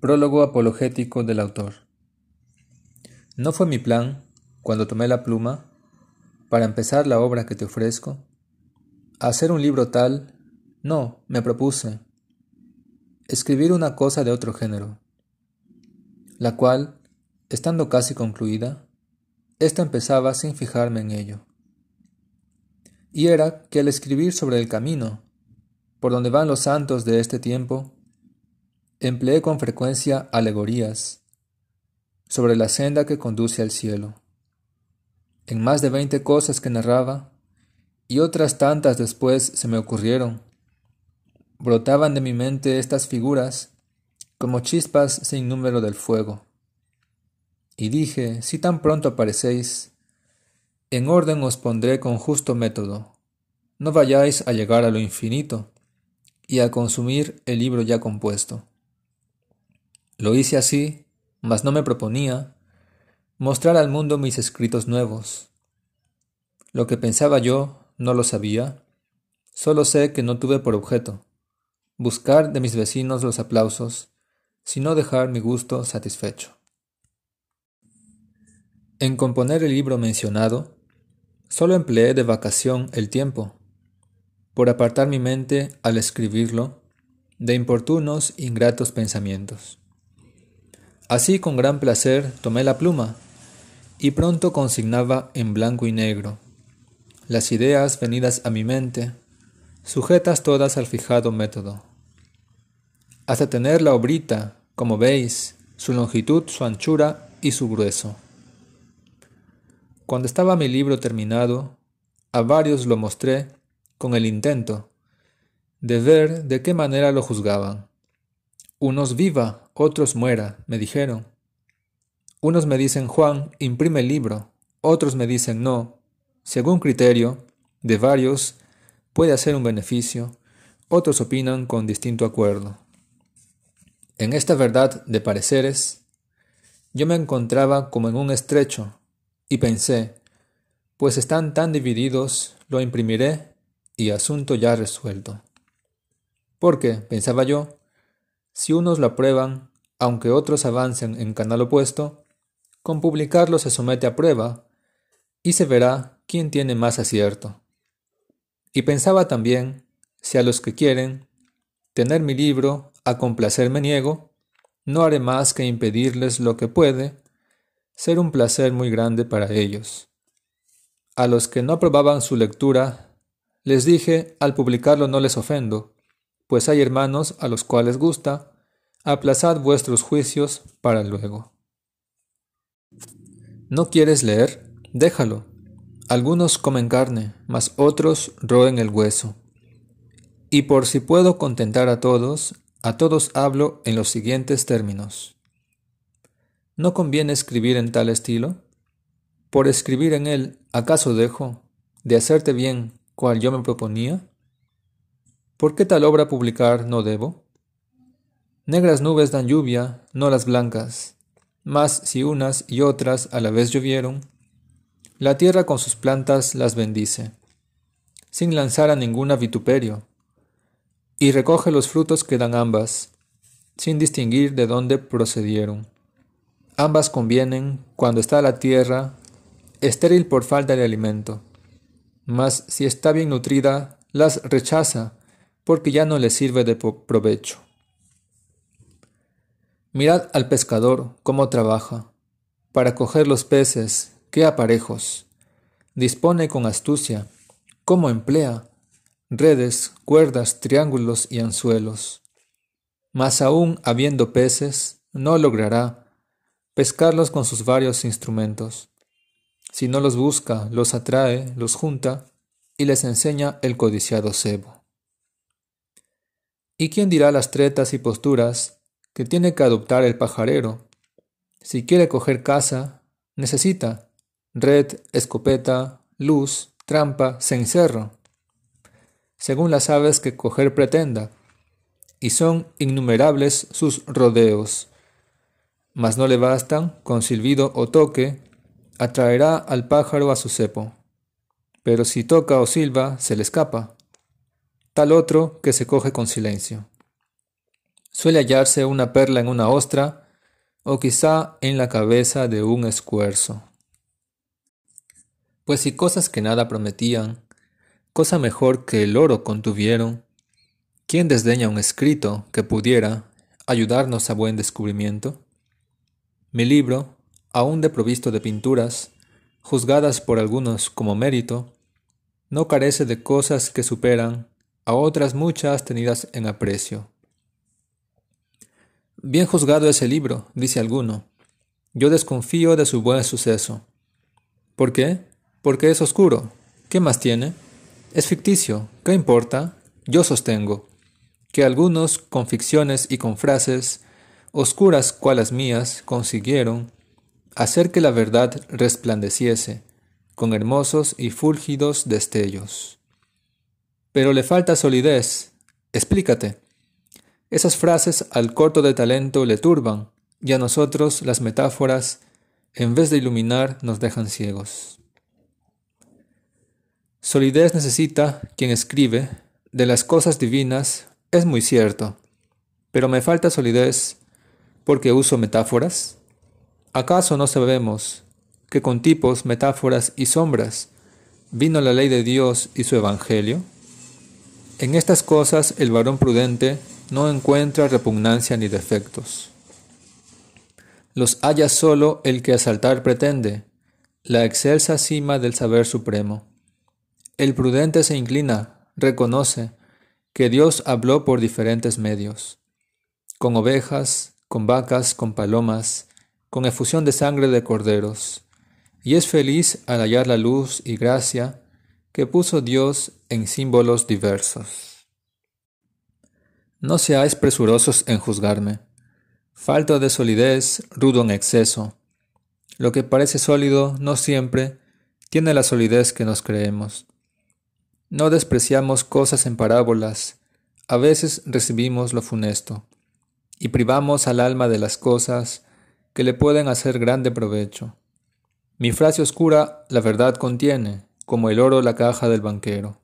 Prólogo apologético del autor. No fue mi plan, cuando tomé la pluma, para empezar la obra que te ofrezco, hacer un libro tal, no, me propuse, escribir una cosa de otro género, la cual, estando casi concluida, ésta empezaba sin fijarme en ello. Y era que al escribir sobre el camino, por donde van los santos de este tiempo, empleé con frecuencia alegorías sobre la senda que conduce al cielo. En más de veinte cosas que narraba, y otras tantas después se me ocurrieron, brotaban de mi mente estas figuras como chispas sin número del fuego. Y dije, si tan pronto aparecéis, en orden os pondré con justo método. No vayáis a llegar a lo infinito y a consumir el libro ya compuesto. Lo hice así, mas no me proponía mostrar al mundo mis escritos nuevos. Lo que pensaba yo no lo sabía, solo sé que no tuve por objeto buscar de mis vecinos los aplausos, sino dejar mi gusto satisfecho. En componer el libro mencionado, solo empleé de vacación el tiempo, por apartar mi mente al escribirlo de importunos, ingratos pensamientos. Así con gran placer tomé la pluma y pronto consignaba en blanco y negro las ideas venidas a mi mente, sujetas todas al fijado método. Hasta tener la obrita, como veis, su longitud, su anchura y su grueso. Cuando estaba mi libro terminado, a varios lo mostré con el intento de ver de qué manera lo juzgaban. Unos viva, otros muera, me dijeron. Unos me dicen Juan, imprime el libro, otros me dicen no. Según criterio de varios, puede hacer un beneficio, otros opinan con distinto acuerdo. En esta verdad de pareceres, yo me encontraba como en un estrecho, y pensé, pues están tan divididos, lo imprimiré y asunto ya resuelto. Porque, pensaba yo, si unos lo aprueban, aunque otros avancen en canal opuesto, con publicarlo se somete a prueba y se verá quién tiene más acierto. Y pensaba también, si a los que quieren tener mi libro a complacer me niego, no haré más que impedirles lo que puede ser un placer muy grande para ellos. A los que no aprobaban su lectura, les dije, al publicarlo no les ofendo, pues hay hermanos a los cuales gusta, aplazad vuestros juicios para luego. ¿No quieres leer? Déjalo. Algunos comen carne, mas otros roen el hueso. Y por si puedo contentar a todos, a todos hablo en los siguientes términos. ¿No conviene escribir en tal estilo? Por escribir en él, ¿acaso dejo de hacerte bien cual yo me proponía? ¿Por qué tal obra publicar no debo? Negras nubes dan lluvia, no las blancas, mas si unas y otras a la vez llovieron, la tierra con sus plantas las bendice, sin lanzar a ninguna vituperio, y recoge los frutos que dan ambas, sin distinguir de dónde procedieron. Ambas convienen cuando está la tierra estéril por falta de alimento, mas si está bien nutrida, las rechaza porque ya no le sirve de provecho. Mirad al pescador cómo trabaja, para coger los peces, qué aparejos. Dispone con astucia, cómo emplea redes, cuerdas, triángulos y anzuelos. Mas aún habiendo peces, no logrará pescarlos con sus varios instrumentos. Si no los busca, los atrae, los junta y les enseña el codiciado cebo. ¿Y quién dirá las tretas y posturas que tiene que adoptar el pajarero? Si quiere coger caza, necesita red, escopeta, luz, trampa, cencerro, según las aves que coger pretenda, y son innumerables sus rodeos. Mas no le bastan, con silbido o toque, atraerá al pájaro a su cepo. Pero si toca o silba, se le escapa tal otro que se coge con silencio. Suele hallarse una perla en una ostra o quizá en la cabeza de un escuerzo. Pues si cosas que nada prometían, cosa mejor que el oro contuvieron, ¿quién desdeña un escrito que pudiera ayudarnos a buen descubrimiento? Mi libro, aún provisto de pinturas, juzgadas por algunos como mérito, no carece de cosas que superan a otras muchas tenidas en aprecio. Bien juzgado ese libro, dice alguno. Yo desconfío de su buen suceso. ¿Por qué? Porque es oscuro. ¿Qué más tiene? Es ficticio. ¿Qué importa? Yo sostengo que algunos con ficciones y con frases oscuras cuales mías consiguieron hacer que la verdad resplandeciese con hermosos y fúlgidos destellos. Pero le falta solidez. Explícate. Esas frases al corto de talento le turban, y a nosotros las metáforas, en vez de iluminar, nos dejan ciegos. Solidez necesita quien escribe de las cosas divinas, es muy cierto, pero me falta solidez porque uso metáforas. ¿Acaso no sabemos que con tipos, metáforas y sombras vino la ley de Dios y su evangelio? En estas cosas el varón prudente no encuentra repugnancia ni defectos. Los halla solo el que asaltar pretende, la excelsa cima del saber supremo. El prudente se inclina, reconoce que Dios habló por diferentes medios, con ovejas, con vacas, con palomas, con efusión de sangre de corderos, y es feliz al hallar la luz y gracia que puso Dios en símbolos diversos. No seáis presurosos en juzgarme. Falta de solidez, rudo en exceso. Lo que parece sólido no siempre tiene la solidez que nos creemos. No despreciamos cosas en parábolas, a veces recibimos lo funesto, y privamos al alma de las cosas que le pueden hacer grande provecho. Mi frase oscura la verdad contiene, como el oro la caja del banquero.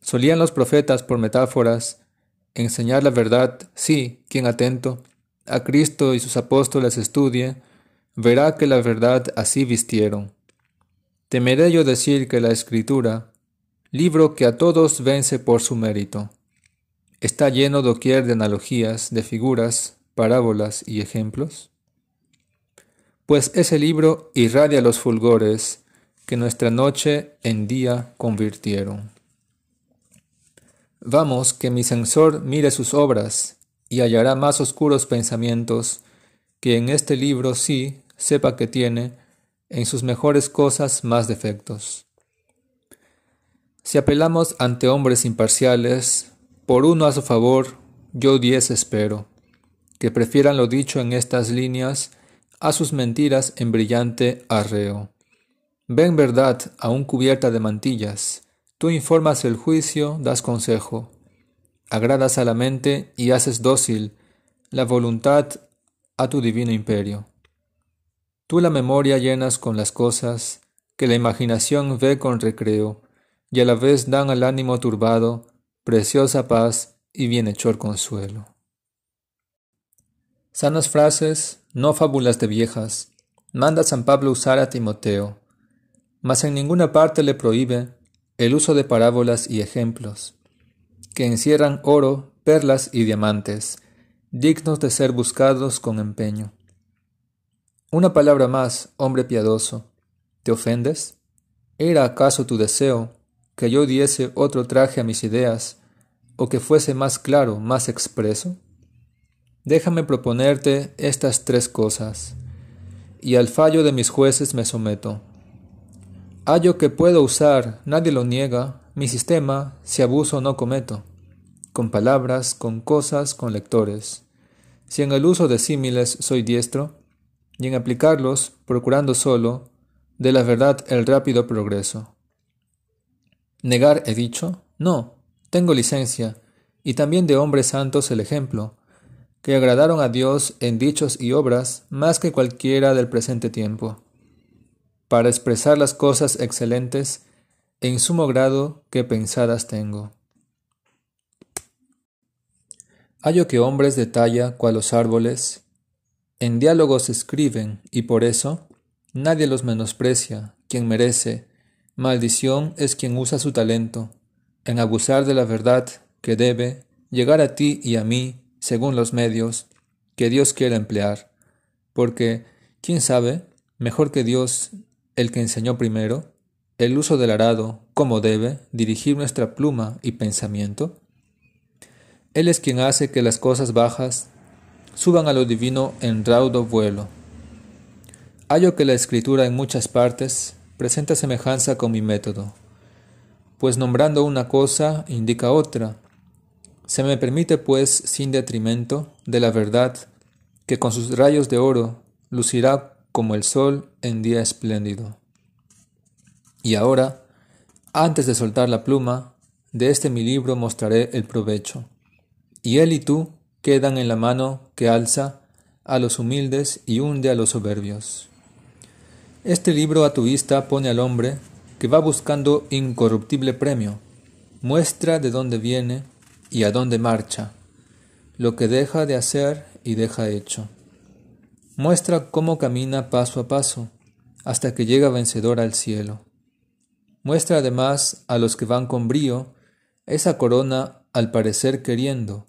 Solían los profetas, por metáforas, enseñar la verdad, sí, quien atento a Cristo y sus apóstoles estudie, verá que la verdad así vistieron. Temeré yo decir que la Escritura, libro que a todos vence por su mérito, está lleno doquier de analogías, de figuras, parábolas y ejemplos? Pues ese libro irradia los fulgores que nuestra noche en día convirtieron. Vamos, que mi censor mire sus obras y hallará más oscuros pensamientos que en este libro sí sepa que tiene en sus mejores cosas más defectos. Si apelamos ante hombres imparciales, por uno a su favor, yo diez espero, que prefieran lo dicho en estas líneas a sus mentiras en brillante arreo. Ven verdad, aún cubierta de mantillas. Tú informas el juicio, das consejo. Agradas a la mente y haces dócil la voluntad a tu divino imperio. Tú la memoria llenas con las cosas que la imaginación ve con recreo, y a la vez dan al ánimo turbado preciosa paz y bienhechor consuelo. Sanas frases, no fábulas de viejas, manda San Pablo usar a Timoteo mas en ninguna parte le prohíbe el uso de parábolas y ejemplos, que encierran oro, perlas y diamantes, dignos de ser buscados con empeño. Una palabra más, hombre piadoso, ¿te ofendes? ¿Era acaso tu deseo que yo diese otro traje a mis ideas, o que fuese más claro, más expreso? Déjame proponerte estas tres cosas, y al fallo de mis jueces me someto Hallo que puedo usar, nadie lo niega, mi sistema, si abuso no cometo, con palabras, con cosas, con lectores. Si en el uso de símiles soy diestro, y en aplicarlos, procurando solo, de la verdad el rápido progreso. Negar he dicho, no, tengo licencia, y también de hombres santos el ejemplo, que agradaron a Dios en dichos y obras más que cualquiera del presente tiempo para expresar las cosas excelentes en sumo grado que pensadas tengo. Hallo que hombres de talla cual los árboles, en diálogos escriben, y por eso nadie los menosprecia, quien merece, maldición es quien usa su talento, en abusar de la verdad que debe llegar a ti y a mí, según los medios que Dios quiera emplear, porque, quién sabe, mejor que Dios, el que enseñó primero, el uso del arado, como debe dirigir nuestra pluma y pensamiento? Él es quien hace que las cosas bajas suban a lo divino en raudo vuelo. Hallo que la escritura en muchas partes presenta semejanza con mi método, pues nombrando una cosa indica otra. Se me permite, pues, sin detrimento de la verdad, que con sus rayos de oro lucirá como el sol en día espléndido. Y ahora, antes de soltar la pluma, de este mi libro mostraré el provecho y él y tú quedan en la mano que alza a los humildes y hunde a los soberbios. Este libro a tu vista pone al hombre que va buscando incorruptible premio, muestra de dónde viene y a dónde marcha, lo que deja de hacer y deja hecho. Muestra cómo camina paso a paso hasta que llega vencedor al cielo. Muestra además a los que van con brío esa corona al parecer queriendo,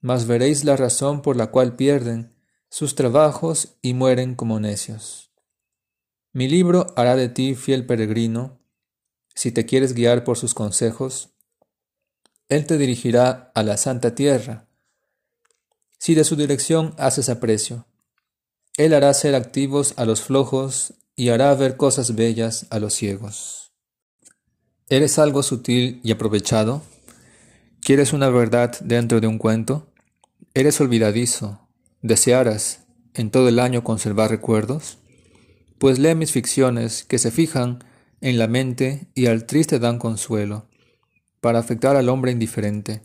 mas veréis la razón por la cual pierden sus trabajos y mueren como necios. Mi libro hará de ti fiel peregrino, si te quieres guiar por sus consejos. Él te dirigirá a la santa tierra, si de su dirección haces aprecio. Él hará ser activos a los flojos y hará ver cosas bellas a los ciegos. ¿Eres algo sutil y aprovechado? ¿Quieres una verdad dentro de un cuento? ¿Eres olvidadizo? ¿Desearas en todo el año conservar recuerdos? Pues lee mis ficciones que se fijan en la mente y al triste dan consuelo, para afectar al hombre indiferente.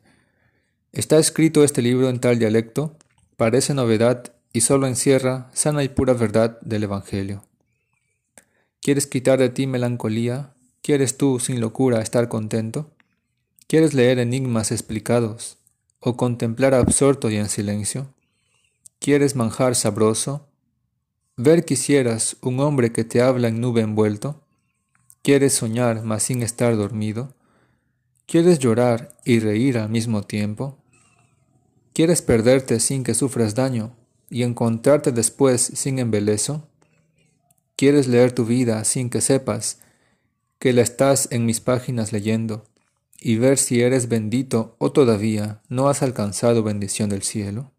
Está escrito este libro en tal dialecto, parece novedad y solo encierra sana y pura verdad del Evangelio. ¿Quieres quitar de ti melancolía? ¿Quieres tú, sin locura, estar contento? ¿Quieres leer enigmas explicados? o contemplar absorto y en silencio? ¿Quieres manjar sabroso? ¿Ver quisieras un hombre que te habla en nube envuelto? ¿Quieres soñar mas sin estar dormido? ¿Quieres llorar y reír al mismo tiempo? ¿Quieres perderte sin que sufras daño y encontrarte después sin embeleso? ¿Quieres leer tu vida sin que sepas que la estás en mis páginas leyendo? y ver si eres bendito o todavía no has alcanzado bendición del cielo?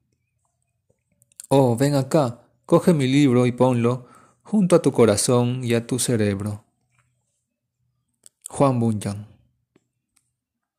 Oh, ven acá, coge mi libro y ponlo junto a tu corazón y a tu cerebro. Juan Bunyan